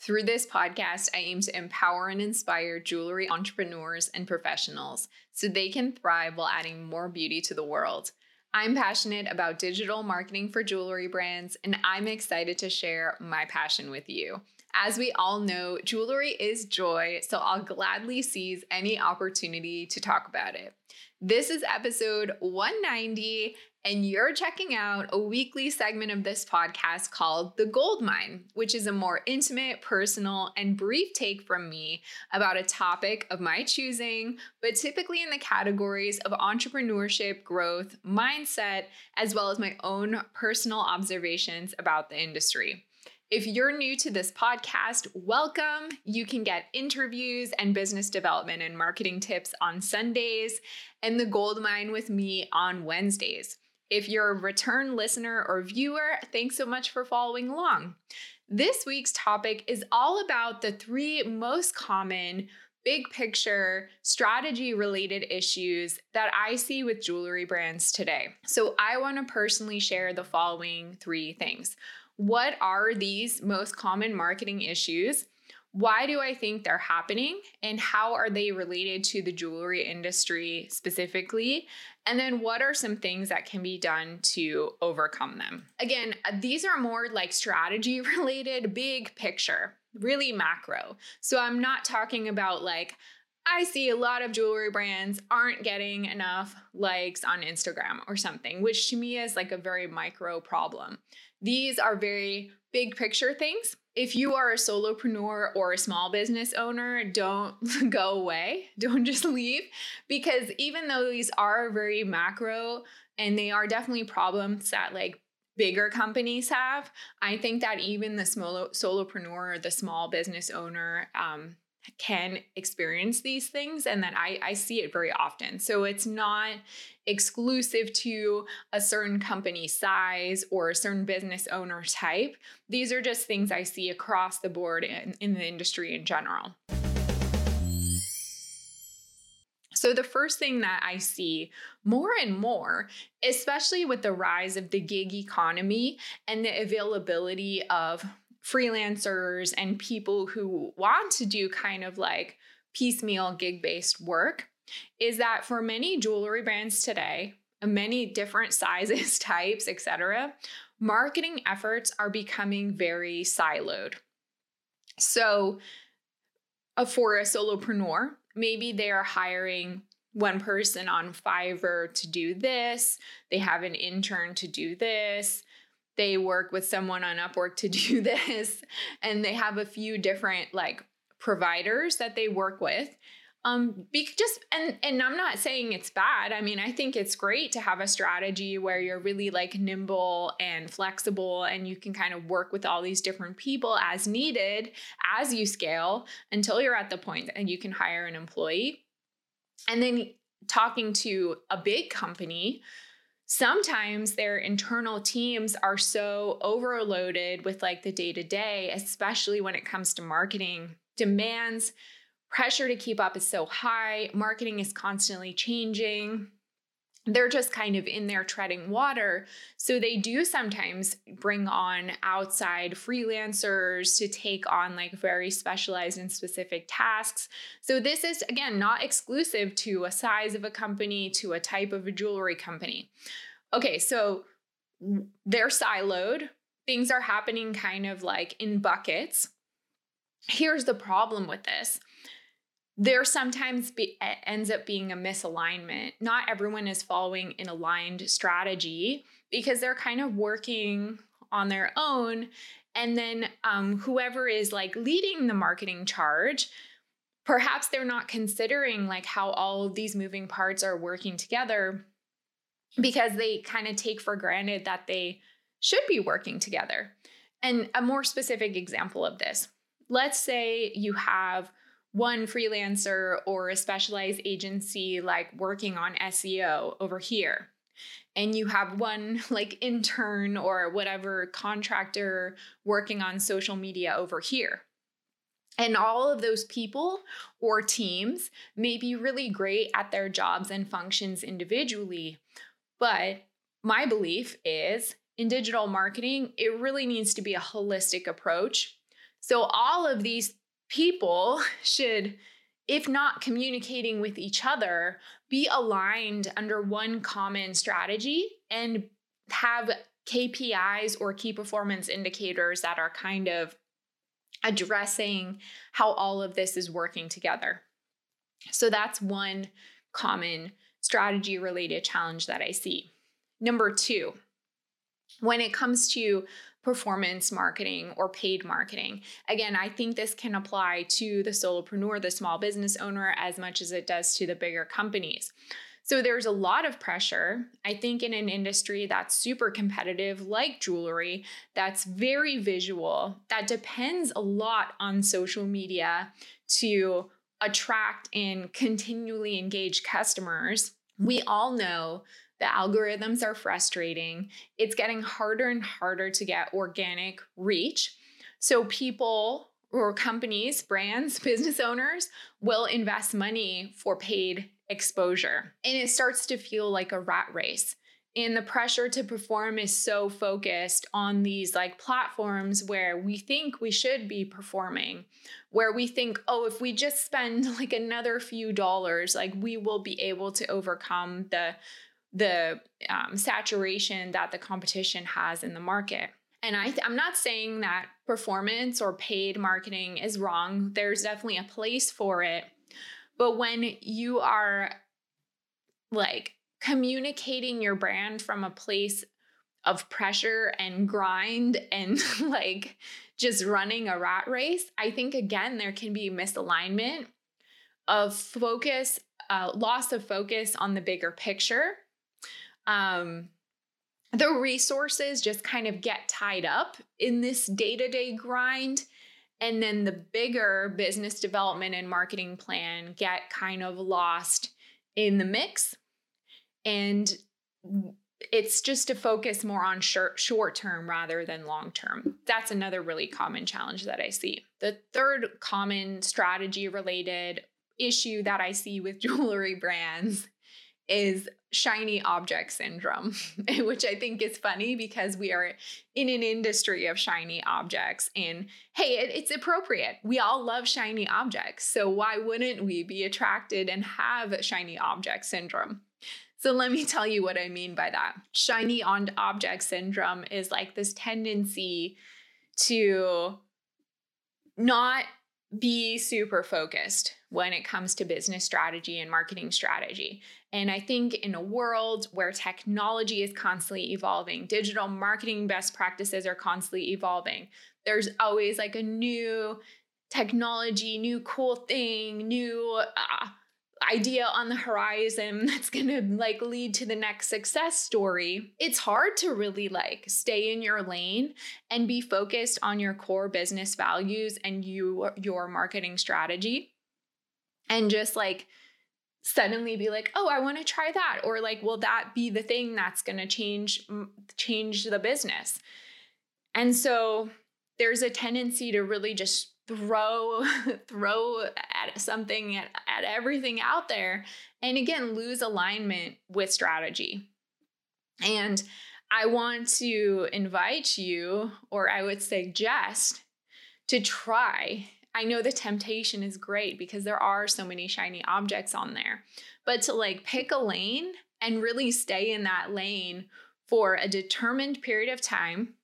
Through this podcast, I aim to empower and inspire jewelry entrepreneurs and professionals so they can thrive while adding more beauty to the world. I'm passionate about digital marketing for jewelry brands, and I'm excited to share my passion with you. As we all know, jewelry is joy, so I'll gladly seize any opportunity to talk about it. This is episode 190, and you're checking out a weekly segment of this podcast called The Gold Mine, which is a more intimate, personal, and brief take from me about a topic of my choosing, but typically in the categories of entrepreneurship, growth, mindset, as well as my own personal observations about the industry. If you're new to this podcast, welcome. You can get interviews and business development and marketing tips on Sundays and the gold mine with me on Wednesdays. If you're a return listener or viewer, thanks so much for following along. This week's topic is all about the three most common big picture strategy related issues that I see with jewelry brands today. So, I want to personally share the following three things. What are these most common marketing issues? Why do I think they're happening? And how are they related to the jewelry industry specifically? And then what are some things that can be done to overcome them? Again, these are more like strategy related, big picture, really macro. So I'm not talking about like, I see a lot of jewelry brands aren't getting enough likes on Instagram or something, which to me is like a very micro problem. These are very big picture things if you are a solopreneur or a small business owner, don't go away. Don't just leave because even though these are very macro and they are definitely problems that like bigger companies have, I think that even the small solopreneur or the small business owner um, can experience these things and that I, I see it very often. So it's not exclusive to a certain company size or a certain business owner type. These are just things I see across the board in, in the industry in general. So, the first thing that I see more and more, especially with the rise of the gig economy and the availability of freelancers and people who want to do kind of like piecemeal gig based work is that for many jewelry brands today, many different sizes, types, etc., marketing efforts are becoming very siloed. So, uh, for a solopreneur, maybe they are hiring one person on Fiverr to do this, they have an intern to do this, they work with someone on Upwork to do this and they have a few different like providers that they work with. Um be just and and i'm not saying it's bad. I mean i think it's great to have a strategy where you're really like nimble and flexible and you can kind of work with all these different people as needed as you scale until you're at the point and you can hire an employee. And then talking to a big company sometimes their internal teams are so overloaded with like the day to day, especially when it comes to marketing demands. Pressure to keep up is so high, marketing is constantly changing they're just kind of in there treading water. So they do sometimes bring on outside freelancers to take on like very specialized and specific tasks. So this is, again, not exclusive to a size of a company, to a type of a jewelry company. Okay, so they're siloed, things are happening kind of like in buckets. Here's the problem with this there sometimes be, ends up being a misalignment. Not everyone is following an aligned strategy because they're kind of working on their own. And then um, whoever is like leading the marketing charge, perhaps they're not considering like how all these moving parts are working together because they kind of take for granted that they should be working together. And a more specific example of this let's say you have one freelancer or a specialized agency like working on SEO over here and you have one like intern or whatever contractor working on social media over here. And all of those people or teams may be really great at their jobs and functions individually. But my belief is in digital marketing, it really needs to be a holistic approach. So all of these people should if not communicating with each other, be aligned under one common strategy and have KPIs or key performance indicators that are kind of addressing how all of this is working together. So that's one common strategy related challenge that I see. Number two, when it comes to performance marketing or paid marketing. Again, I think this can apply to the solopreneur, the small business owner, as much as it does to the bigger companies. So there's a lot of pressure, I think, in an industry that's super competitive, like jewelry, that's very visual, that depends a lot on social media to attract and continually engage customers. We all know the algorithms are frustrating. It's getting harder and harder to get organic reach. So people or companies, brands, business owners will invest money for paid exposure. And it starts to feel like a rat race. And the pressure to perform is so focused on these like platforms where we think we should be performing, where we think, oh, if we just spend like another few dollars, like we will be able to overcome the the um, saturation that the competition has in the market. And I, I'm not saying that performance or paid marketing is wrong. There's definitely a place for it. But when you are like communicating your brand from a place of pressure and grind and like just running a rat race, I think again, there can be misalignment of focus, uh, loss of focus on the bigger picture um, the resources just kind of get tied up in this day to day grind. And then the bigger business development and marketing plan get kind of lost in the mix. And it's just to focus more on short, term rather than long term. That's another really common challenge that I see. The third common strategy related issue that I see with jewelry brands is shiny object syndrome, which I think is funny because we are in an industry of shiny objects. And hey, it, it's appropriate. We all love shiny objects. So why wouldn't we be attracted and have shiny object syndrome? So let me tell you what I mean by that. Shiny on object syndrome is like this tendency to not be super focused when it comes to business strategy and marketing strategy. And I think in a world where technology is constantly evolving, digital marketing best practices are constantly evolving, there's always like a new technology, new cool thing, new uh, idea on the horizon that's going to like lead to the next success story it's hard to really like stay in your lane and be focused on your core business values and you your marketing strategy and just like suddenly be like oh i want to try that or like will that be the thing that's going to change change the business? And so there's a tendency to really just throw throw at something at, at everything out there and again lose alignment with strategy. And i want to invite you or i would suggest to try. I know the temptation is great because there are so many shiny objects on there but to like pick a lane and really stay in that lane for a determined period of time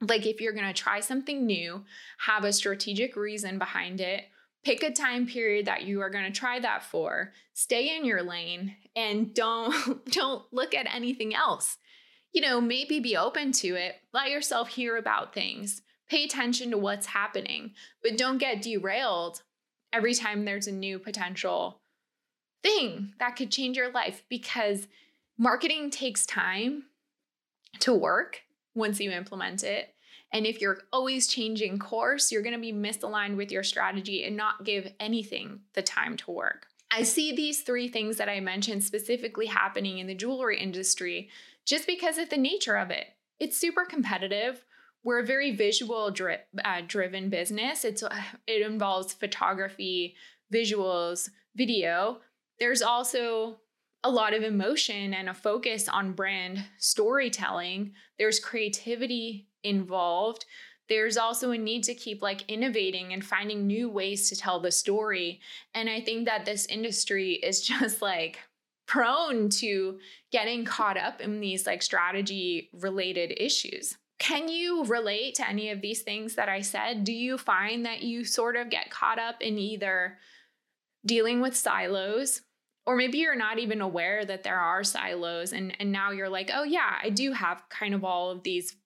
like if you're going to try something new, have a strategic reason behind it, pick a time period that you are going to try that for, stay in your lane and don't don't look at anything else. You know, maybe be open to it, let yourself hear about things, pay attention to what's happening, but don't get derailed every time there's a new potential thing that could change your life because marketing takes time to work once you implement it. And if you're always changing course, you're going to be misaligned with your strategy and not give anything the time to work. I see these three things that I mentioned specifically happening in the jewelry industry just because of the nature of it. It's super competitive. We're a very visual dri- uh, driven business. It's uh, it involves photography, visuals, video. There's also a lot of emotion and a focus on brand storytelling. There's creativity involved. There's also a need to keep like innovating and finding new ways to tell the story. And I think that this industry is just like prone to getting caught up in these like strategy related issues. Can you relate to any of these things that I said? Do you find that you sort of get caught up in either dealing with silos or maybe you're not even aware that there are silos and and now you're like, "Oh yeah, I do have kind of all of these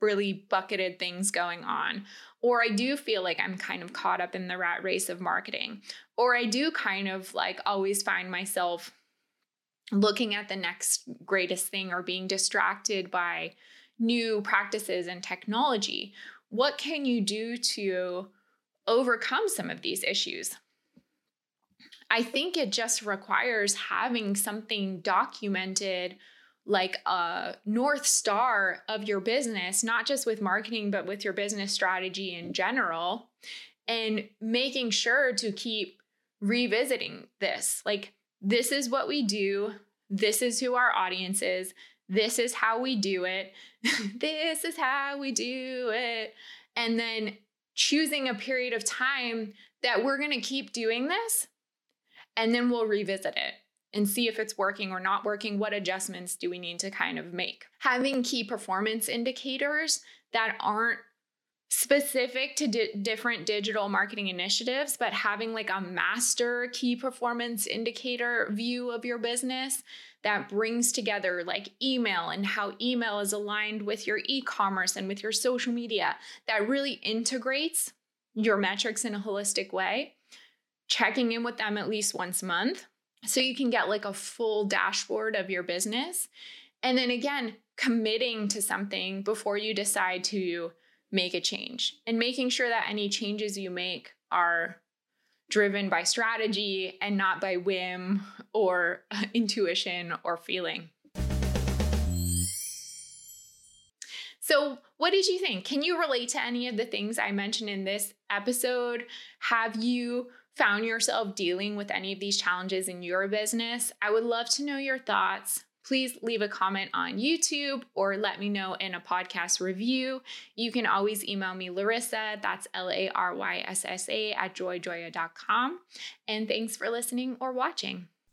really bucketed things going on." Or I do feel like I'm kind of caught up in the rat race of marketing. Or I do kind of like always find myself looking at the next greatest thing or being distracted by new practices and technology. What can you do to overcome some of these issues? I think it just requires having something documented like a north star of your business, not just with marketing, but with your business strategy in general, and making sure to keep revisiting this. Like, this is what we do, this is who our audience is, this is how we do it, this is how we do it. And then choosing a period of time that we're gonna keep doing this and then we'll revisit it and see if it's working or not working. What adjustments do we need to kind of make? Having key performance indicators that aren't specific to di- different digital marketing initiatives, but having like a master key performance indicator view of your business that brings together like email and how email is aligned with your e commerce and with your social media, that really integrates your metrics in a holistic way checking in with them at least once a month so you can get like a full dashboard of your business. And then again, committing to something before you decide to make a change and making sure that any changes you make are driven by strategy and not by whim or intuition or feeling. So, what did you think? Can you relate to any of the things I mentioned in this episode? Have you found yourself dealing with any of these challenges in your business, I would love to know your thoughts. Please leave a comment on YouTube or let me know in a podcast review. You can always email me, Larissa, that's L A R Y S S A, at joyjoya.com. And thanks for listening or watching.